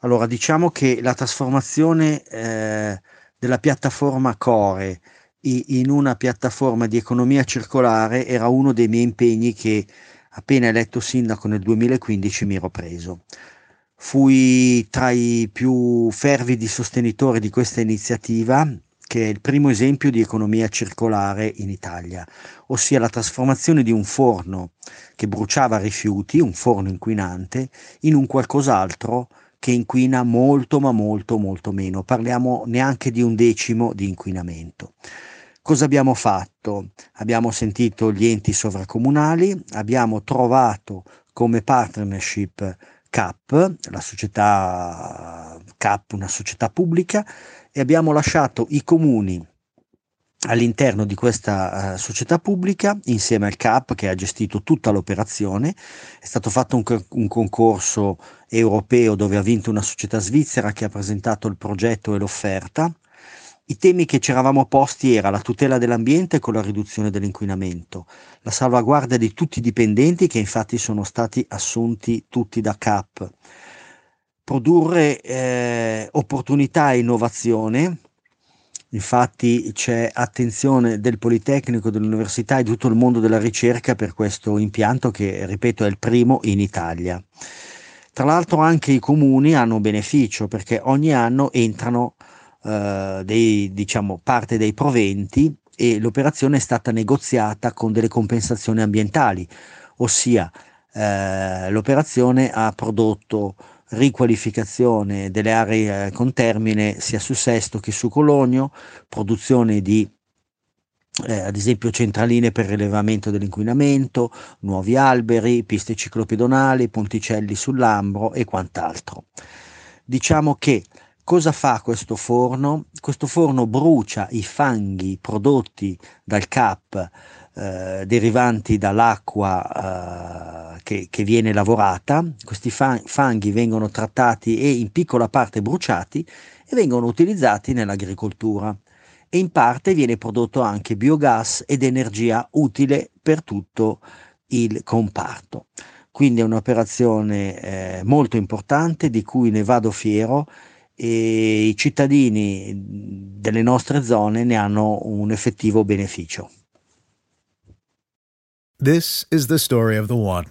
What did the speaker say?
Allora, diciamo che la trasformazione eh, della piattaforma Core in una piattaforma di economia circolare era uno dei miei impegni che appena eletto sindaco nel 2015 mi ero preso. Fui tra i più fervidi sostenitori di questa iniziativa che è il primo esempio di economia circolare in Italia, ossia la trasformazione di un forno che bruciava rifiuti, un forno inquinante, in un qualcos'altro che inquina molto ma molto molto meno, parliamo neanche di un decimo di inquinamento. Cosa abbiamo fatto? Abbiamo sentito gli enti sovracomunali, abbiamo trovato come partnership CAP, la società CAP, una società pubblica, e abbiamo lasciato i comuni all'interno di questa uh, società pubblica insieme al CAP che ha gestito tutta l'operazione. È stato fatto un, un, concorso europeo dove ha vinto una società svizzera che ha presentato il progetto e l'offerta. I temi che ci eravamo posti era la tutela dell'ambiente con la riduzione dell'inquinamento, la salvaguardia di tutti i dipendenti che infatti sono stati assunti tutti da CAP, produrre eh, opportunità e innovazione Infatti c'è attenzione del Politecnico, dell'Università e di tutto il mondo della ricerca per questo impianto che, ripeto, è il primo in Italia. Tra l'altro anche i comuni hanno beneficio perché ogni anno entrano eh, dei, diciamo, parte dei proventi e l'operazione è stata negoziata con delle compensazioni ambientali, ossia eh, l'operazione ha prodotto riqualificazione delle aree eh, con termine sia su Sesto che su Cologno, produzione di eh, ad esempio centraline per rilevamento dell'inquinamento, nuovi alberi, piste ciclopedonali, ponticelli sull'Ambro e quant'altro. Diciamo che cosa fa questo forno? Questo forno brucia i fanghi prodotti dal CAP eh, derivanti dall'acqua eh, che, che, viene lavorata, questi fanghi vengono trattati e in piccola parte bruciati e vengono utilizzati nell'agricoltura e in parte viene prodotto anche biogas ed energia utile per tutto il comparto. Quindi è un'operazione eh, molto importante di cui ne vado fiero e i cittadini delle nostre zone ne hanno un effettivo beneficio. This is the story of the one.